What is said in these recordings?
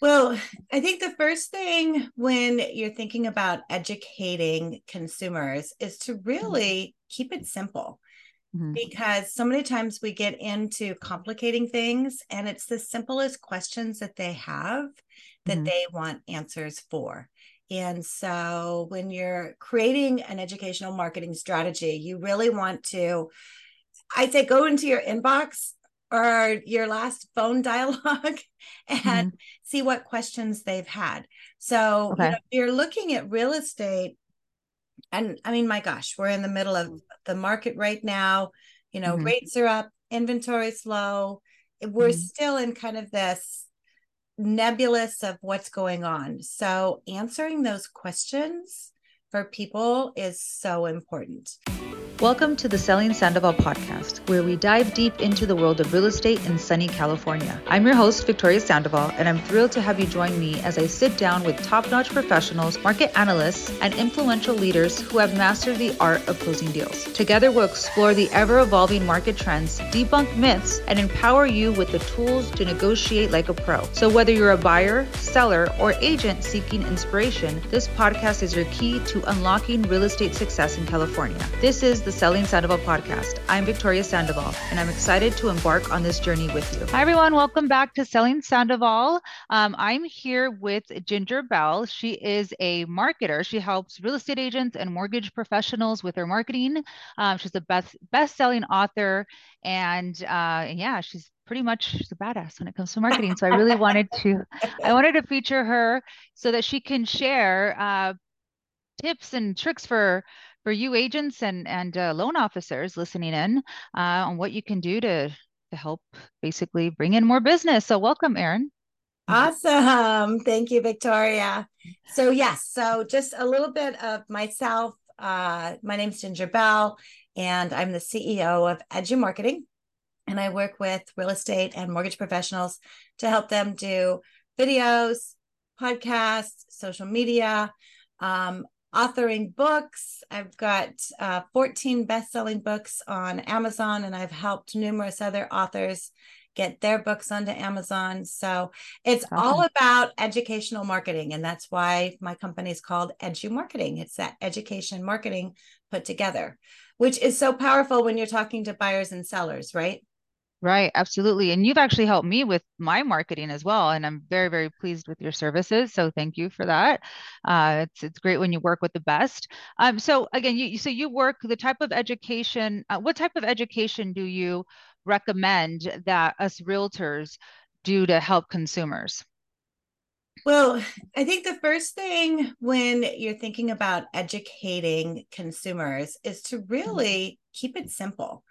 Well, I think the first thing when you're thinking about educating consumers is to Mm-hmm. really keep it simple Mhm. because so many times we get into complicating things and it's the simplest questions that they have that Mhm. they want answers for. And so when you're creating an educational marketing strategy, you really want to, I'd say, go into your inbox or your last phone dialogue and see what questions they've had. So you know, if you're looking at real estate, and I mean, my gosh, we're in the middle of the market right now. You know, Mhm. rates are up, inventory's low. We're Mhm. still in kind of this nebulous of what's going on. So answering those questions for people is so important. Welcome to the Selling Sandoval podcast, where we dive deep into the world of real estate in sunny California. I'm your host, Victoria Sandoval, and I'm thrilled to have you join me as I sit down with top notch professionals, market analysts, and influential leaders who have mastered the art of closing deals. Together, we'll explore the ever evolving market trends, debunk myths, and empower you with the tools to negotiate like a pro. So, whether you're a buyer, seller, or agent seeking inspiration, this podcast is your key to unlocking real estate success in California. This is the Selling Sandoval podcast. I'm Victoria Sandoval, and I'm excited to embark on this journey with you. Hi, everyone. Welcome back to Selling Sandoval. Um, I'm here with Ginger Bell. She is a marketer. She helps real estate agents and mortgage professionals with their marketing. Um, she's a best best-selling author, and uh, yeah, she's pretty much she's a badass when it comes to marketing. So I really wanted to, I wanted to feature her so that she can share uh, tips and tricks for for you agents and and uh, loan officers listening in uh, on what you can do to to help basically bring in more business. So welcome, Erin. Awesome. Thank you, Victoria. So, yes, so just a little bit of myself. Uh, my name's Ginger Bell, and I'm the CEO of Edu Marketing. And I work with real estate and mortgage professionals to help them do videos, podcasts, social media, um, authoring books. I've got uh, 14 best selling books on Amazon, and I've helped numerous other authors get their books onto Amazon. So it's Awesome. all about educational marketing. And that's why my company is called Edu Marketing. It's that education marketing put together, which is so powerful when you're talking to buyers and sellers, right? Right, absolutely. And you've actually helped me with my marketing as well. And I'm very, very pleased with your services. So thank you for that. Uh, it's it's great when you work with the best. Um, so again, you so you work the type of education. Uh, what type of education do you recommend that us realtors do to help consumers? Well, I think the first thing when you're thinking about educating consumers is to really keep it simple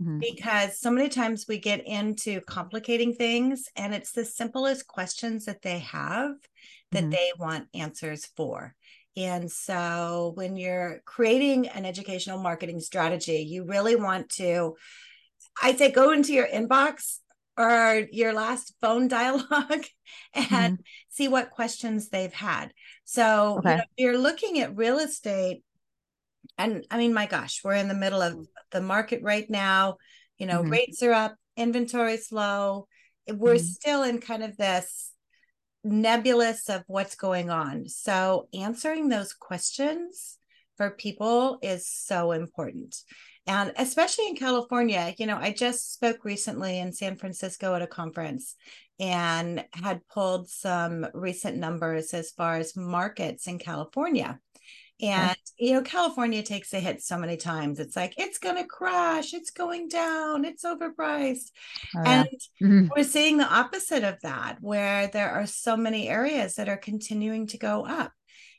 Mhm. because so many times we get into complicating things and it's the simplest questions that they have that Mhm. they want answers for. And so when you're creating an educational marketing strategy, you really want to, I'd say, go into your inbox or your last phone dialogue and see what questions they've had. So, you know, if you're looking at real estate, and I mean, my gosh, we're in the middle of the market right now. You know, Mhm. rates are up, inventory's low. We're Mhm. still in kind of this nebulous of what's going on. So, answering those questions for people is so important. And especially in California, you know, I just spoke recently in San Francisco at a conference and had pulled some recent numbers as far as markets in California. And, you know, California takes a hit so many times. It's like, it's going to crash, it's going down, it's overpriced. Oh, yeah. And Mhm. we're seeing the opposite of that, where there are so many areas that are continuing to go up.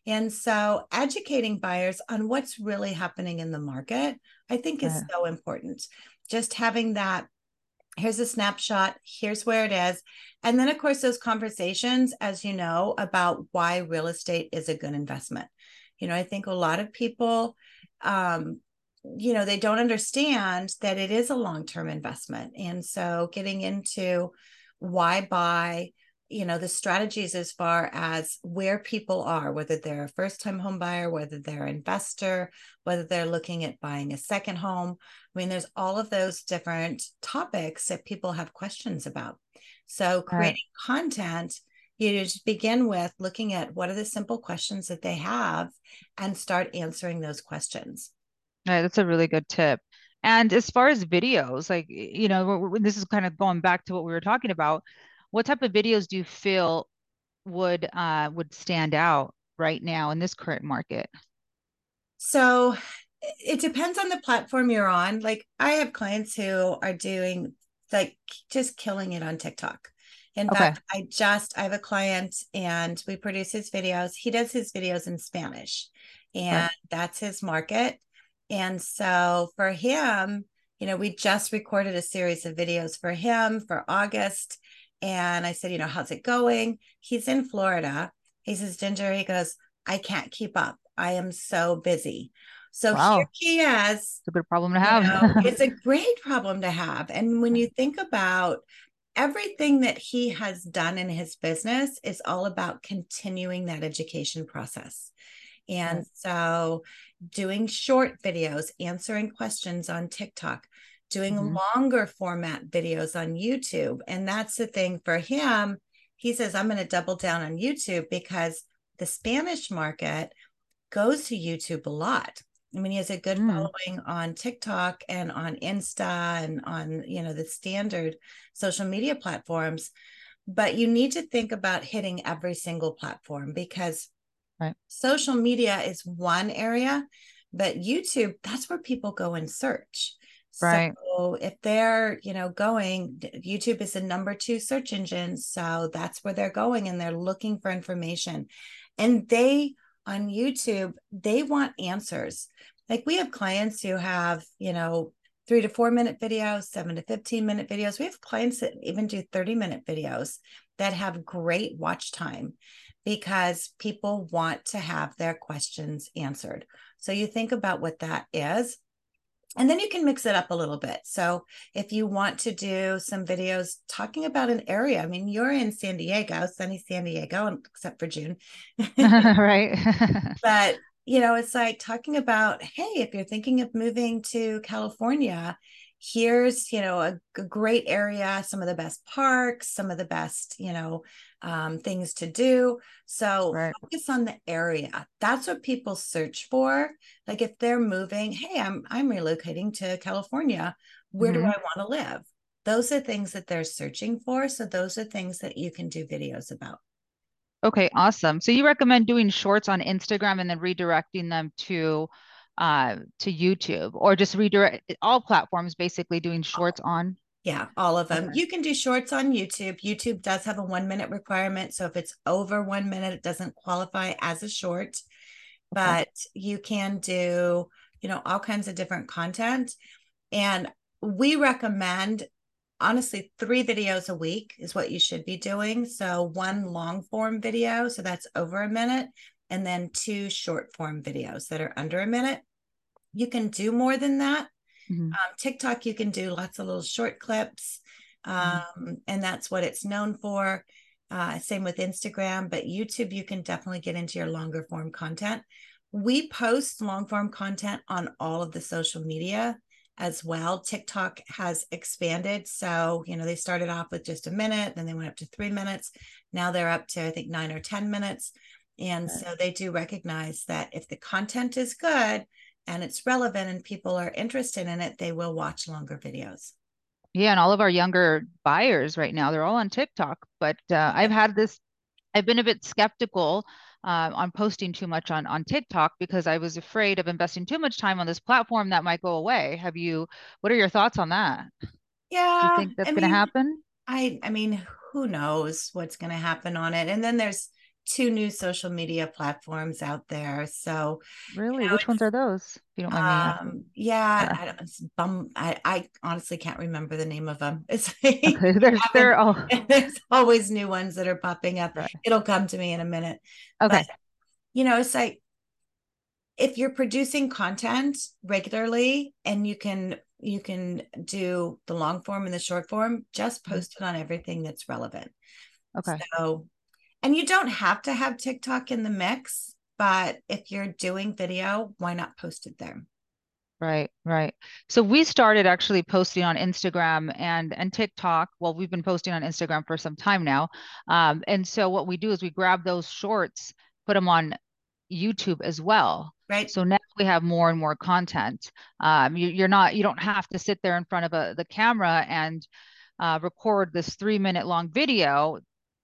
And so, educating buyers on what's really happening in the market, I think, is so important. Just having that here's a snapshot, here's where it is. And then, of course, those conversations, as you know, about why real estate is a good investment. You know, I think a lot of people, um, you know, they don't understand that it is a long term investment. And so, getting into why buy, you know, the strategies as far as where people are, whether they're a first time home buyer, whether they're an investor, whether they're looking at buying a second home. I mean, there's all of those different topics that people have questions about. So, Right. creating content you just begin with looking at what are the simple questions that they have and start answering those questions. Right, that's a really good tip. And as far as videos, like, you know, this is kind of going back to what we were talking about. What type of videos do you feel would uh, would stand out right now in this current market? So it depends on the platform you're on. Like I have clients who are doing like just killing it on TikTok. In okay. fact, I just I have a client and we produce his videos. He does his videos in Spanish, and right. that's his market. And so for him, you know, we just recorded a series of videos for him for August. And I said, you know, how's it going? He's in Florida. He says, Ginger, he goes, I can't keep up. I am so busy. So wow. here he is. It's a good problem to have. You know, it's a great problem to have. And when you think about everything that he has done in his business is all about continuing that education process. And so doing short videos, answering questions on TikTok, doing mm-hmm. longer format videos on YouTube. And that's the thing for him. He says, I'm going to double down on YouTube because the Spanish market goes to YouTube a lot. I mean, he has a good mm. following on TikTok and on Insta and on, you know, the standard social media platforms. But you need to think about hitting every single platform because right. social media is one area, but YouTube, that's where people go and search. Right. So if they're, you know, going, YouTube is the number two search engine. So that's where they're going and they're looking for information. And they on YouTube, they want answers. Like we have clients who have, you know, three to four minute videos, seven to 15 minute videos. We have clients that even do 30 minute videos that have great watch time because people want to have their questions answered. So you think about what that is. And then you can mix it up a little bit. So if you want to do some videos talking about an area, I mean, you're in San Diego, sunny San Diego, except for June. right. but, you know, it's like talking about, hey, if you're thinking of moving to California, here's you know a, a, great area some of the best parks some of the best you know um, things to do. So right. focus on the area. That's what people search for. Like if they're moving hey i'm i'm relocating to california. Where mm-hmm. do i want to live? Those are things that they're searching for. So those are things that you can do videos about. Okay awesome. So you recommend doing shorts on instagram and then redirecting them to uh, to YouTube or just redirect all platforms basically doing shorts on? Yeah, all of them. Okay. You can do shorts on YouTube. YouTube does have a one minute requirement. So if it's over one minute, it doesn't qualify as a short, but okay. you can do, you know, all kinds of different content. And we recommend honestly three videos a week is what you should be doing. So one long form video, so that's over a minute, and then two short form videos that are under a minute. You can do more than that. Mm-hmm. Um, TikTok, you can do lots of little short clips, mm-hmm. um, mm-hmm. and that's what it's known for. Uh, same with Instagram, but YouTube, you can definitely get into your longer form content. We post long form content on all of the social media as well. TikTok has expanded. So, you know, they started off with just a minute, then they went up to three minutes. Now they're up to, I think, nine or 10 minutes. And so they do recognize that if the content is good, and it's relevant and people are interested in it, they will watch longer videos. Yeah, and all of our younger buyers right now, they're all on TikTok. But uh, I've had this, I've been a bit skeptical uh, on posting too much on on TikTok because I was afraid of investing too much time on this platform that might go away. Have you? What are your thoughts on that? Yeah, do you think that's going to happen? I I mean, who knows what's going to happen on it? And then there's two new social media platforms out there. So really, you know, which ones are those? You don't mind um, me. Yeah, I, don't, bum, I, I honestly can't remember the name of them. It's okay, there's, there all... there's always new ones that are popping up. Right. It'll come to me in a minute. Okay. But, you know, it's like if you're producing content regularly and you can you can do the long form and the short form, just mm-hmm. post it on everything that's relevant. Okay. So and you don't have to have TikTok in the mix, but if you're doing video, why not post it there? Right, right. So we started actually posting on Instagram and and TikTok. Well, we've been posting on Instagram for some time now. Um, and so what we do is we grab those shorts, put them on YouTube as well. Right. So now we have more and more content. Um, you, you're not you don't have to sit there in front of a, the camera and uh, record this three minute long video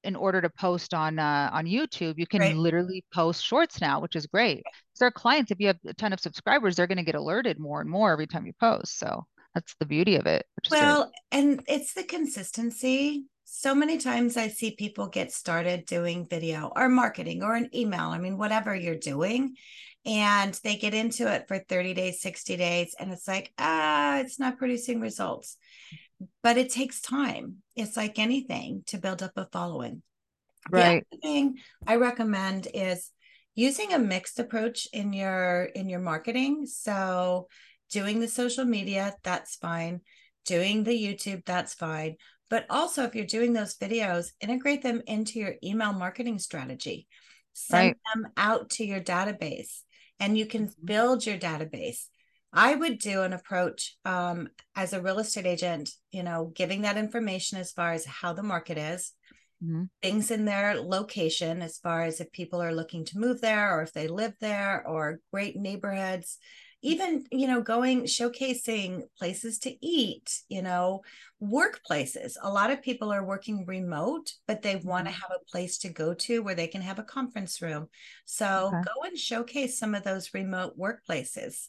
in order to post on uh, on YouTube, you can right. literally post shorts now, which is great. So our clients, if you have a ton of subscribers, they're going to get alerted more and more every time you post. So that's the beauty of it. well, and it's the consistency. So many times I see people get started doing video or marketing or an email. I mean, whatever you're doing. And they get into it for 30 days, 60 days, and it's like, ah, it's not producing results but it takes time. It's like anything to build up a following. Right. The thing I recommend is using a mixed approach in your in your marketing. So doing the social media, that's fine. Doing the YouTube, that's fine. But also if you're doing those videos, integrate them into your email marketing strategy. Send right. them out to your database and you can mm-hmm. build your database I would do an approach um, as a real estate agent, you know, giving that information as far as how the market is, mm-hmm. things in their location, as far as if people are looking to move there or if they live there or great neighborhoods, even, you know, going showcasing places to eat, you know, workplaces. A lot of people are working remote, but they want to mm-hmm. have a place to go to where they can have a conference room. So okay. go and showcase some of those remote workplaces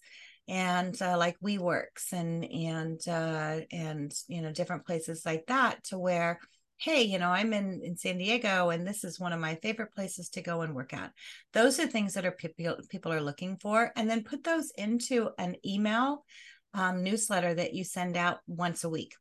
and uh, like WeWorks and and uh, and you know different places like that to where hey you know i'm in in san diego and this is one of my favorite places to go and work at. Those are things that are people people are looking for and then put those into an email um, newsletter that you send out once a week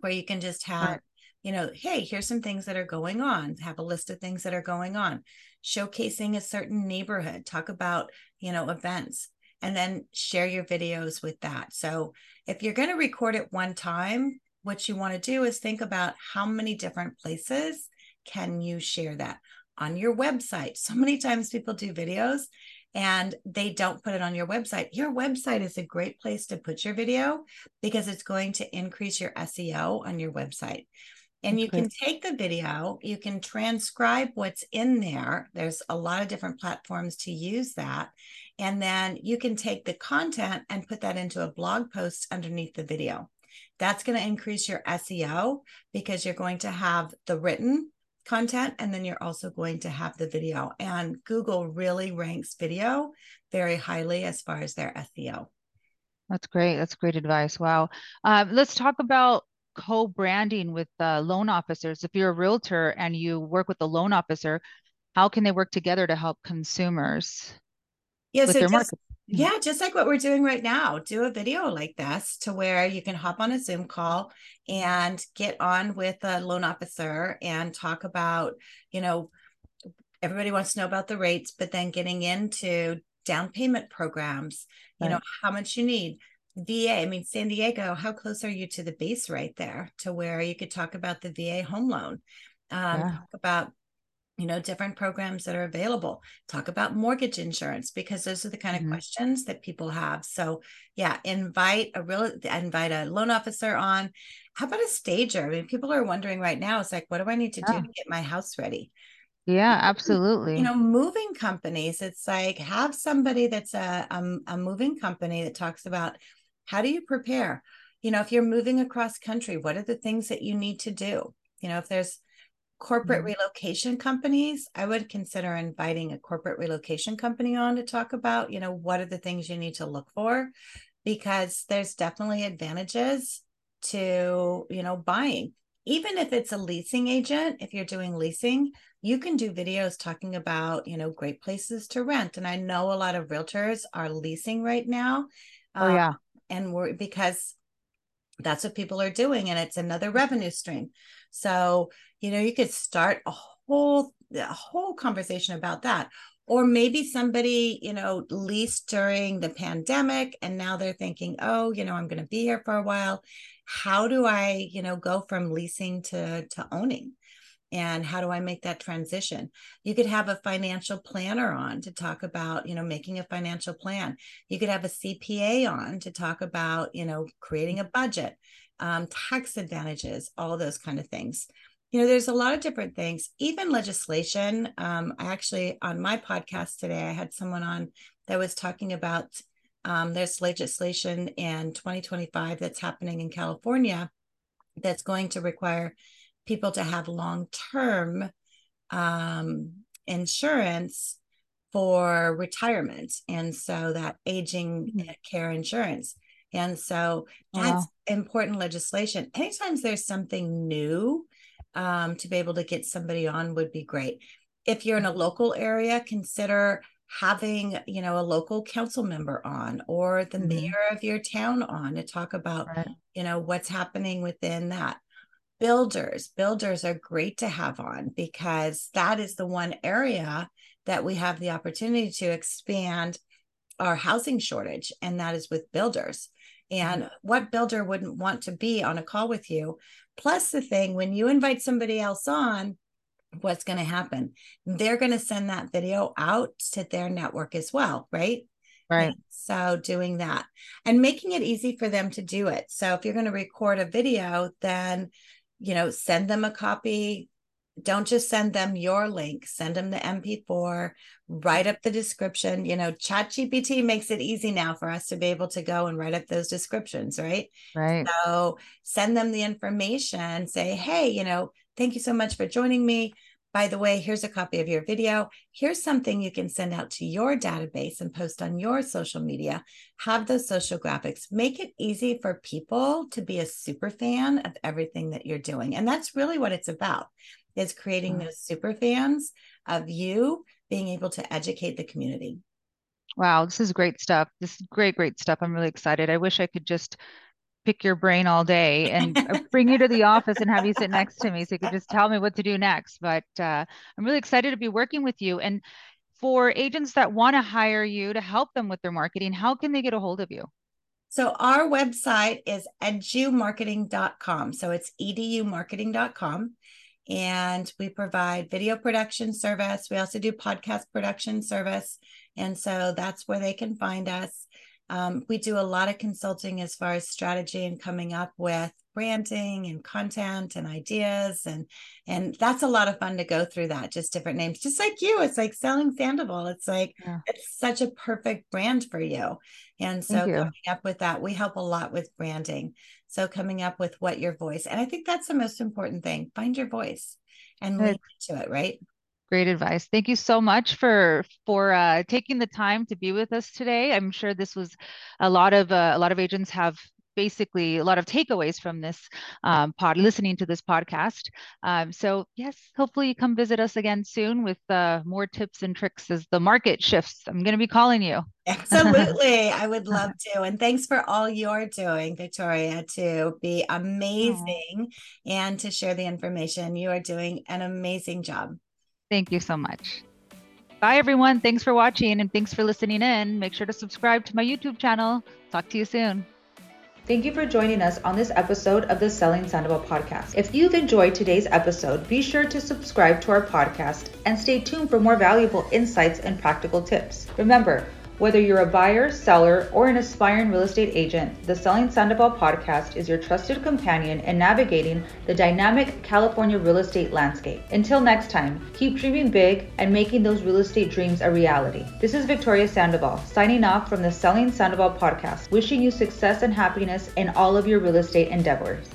where you can just have you know hey here's some things that are going on. Have a list of things that are going on. Showcasing a certain neighborhood. Talk about you know events and then share your videos with that. So if you're going to record it one time, what you want to do is think about how many different places can you share that on your website. So many times people do videos and they don't put it on your website. Your website is a great place to put your video because it's going to increase your SEO on your website. And you can take the video, you can transcribe what's in there. There's a lot of different platforms to use that. And then you can take the content and put that into a blog post underneath the video. That's going to increase your SEO because you're going to have the written content and then you're also going to have the video. And Google really ranks video very highly as far as their SEO. That's great. That's great advice. Wow. Um, let's talk about co-branding with uh, loan officers. If you're a realtor and you work with a loan officer, how can they work together to help consumers? Yeah, so just, market? yeah, just like what we're doing right now, do a video like this to where you can hop on a Zoom call and get on with a loan officer and talk about, you know, everybody wants to know about the rates, but then getting into down payment programs, you right. know, how much you need VA, I mean, San Diego, how close are you to the base right there to where you could talk about the VA home loan? Um, yeah. Talk about, you know, different programs that are available. Talk about mortgage insurance because those are the kind of mm-hmm. questions that people have. So, yeah, invite a real, invite a loan officer on. How about a stager? I mean, people are wondering right now, it's like, what do I need to yeah. do to get my house ready? Yeah, absolutely. You know, moving companies, it's like have somebody that's a, a, a moving company that talks about how do you prepare? You know, if you're moving across country, what are the things that you need to do? You know, if there's corporate mm-hmm. relocation companies, I would consider inviting a corporate relocation company on to talk about, you know, what are the things you need to look for because there's definitely advantages to, you know, buying. Even if it's a leasing agent, if you're doing leasing, you can do videos talking about, you know, great places to rent. And I know a lot of realtors are leasing right now. Oh, um, yeah and we're because that's what people are doing and it's another revenue stream. So you know you could start a whole a whole conversation about that. Or maybe somebody you know leased during the pandemic and now they're thinking oh you know i'm going to be here for a while. How do i you know go from leasing to to owning and how do i make that transition? You could have a financial planner on to talk about you know making a financial plan. You could have a cpa on to talk about you know creating a budget um, tax advantages all those kind of things. You know there's a lot of different things. Even legislation um, i actually on my podcast today i had someone on that was talking about um, there's legislation in 2025 that's happening in california that's going to require people to have long term um, insurance for retirement. And so that aging mm-hmm. care insurance. And so that's wow. important legislation. Anytime there's something new um, to be able to get somebody on would be great. If you're in a local area, consider having you know a local council member on or the mm-hmm. mayor of your town on to talk about right. you know what's happening within that builders builders are great to have on because that is the one area that we have the opportunity to expand our housing shortage and that is with builders and mm-hmm. what builder wouldn't want to be on a call with you plus the thing when you invite somebody else on what's going to happen. They're going to send that video out to their network as well, right? Right. So doing that and making it easy for them to do it. So if you're going to record a video, then you know, send them a copy. Don't just send them your link, send them the MP4, write up the description. You know, ChatGPT makes it easy now for us to be able to go and write up those descriptions, right? Right. So send them the information, say, hey, you know, thank you so much for joining me. By the way, here's a copy of your video. Here's something you can send out to your database and post on your social media. Have those social graphics. Make it easy for people to be a super fan of everything that you're doing. And that's really what it's about is creating those super fans of you being able to educate the community. Wow, this is great stuff. This is great, great stuff. I'm really excited. I wish I could just pick your brain all day and uh, bring you to the office and have you sit next to me so you can just tell me what to do next. But uh, I'm really excited to be working with you. And for agents that want to hire you to help them with their marketing, how can they get a hold of you? So our website is edumarketing.com. So it's edumarketing.com. And we provide video production service. We also do podcast production service. And so that's where they can find us. Um, we do a lot of consulting as far as strategy and coming up with branding and content and ideas and and that's a lot of fun to go through that just different names. Just like you it's like selling sandoval. It's like yeah. it's such a perfect brand for you. And so coming up with that we help a lot with branding. So coming up with what your voice and i think that's the most important thing find your voice and lead to it right Great advice. Thank you so much for for uh, taking the time to be with us today. I'm sure this was a lot of uh, a lot of agents have basically a lot of takeaways from this um, pod, listening to this podcast. Um, so yes, hopefully you come visit us again soon with uh, more tips and tricks as the market shifts. I'm going to be calling you. Absolutely. I would love to. And thanks for all you're doing, Victoria, to be amazing and to share the information. You are doing an amazing job. Thank you so much. Bye, everyone. Thanks for watching and thanks for listening in. Make sure to subscribe to my YouTube channel. Talk to you soon. Thank you for joining us on this episode of the Selling Sandoval podcast. If you've enjoyed today's episode, be sure to subscribe to our podcast and stay tuned for more valuable insights and practical tips. Remember, whether you're a buyer, seller, or an aspiring real estate agent, the Selling Sandoval podcast is your trusted companion in navigating the dynamic California real estate landscape. Until next time, keep dreaming big and making those real estate dreams a reality. This is Victoria Sandoval, signing off from the Selling Sandoval podcast, wishing you success and happiness in all of your real estate endeavors.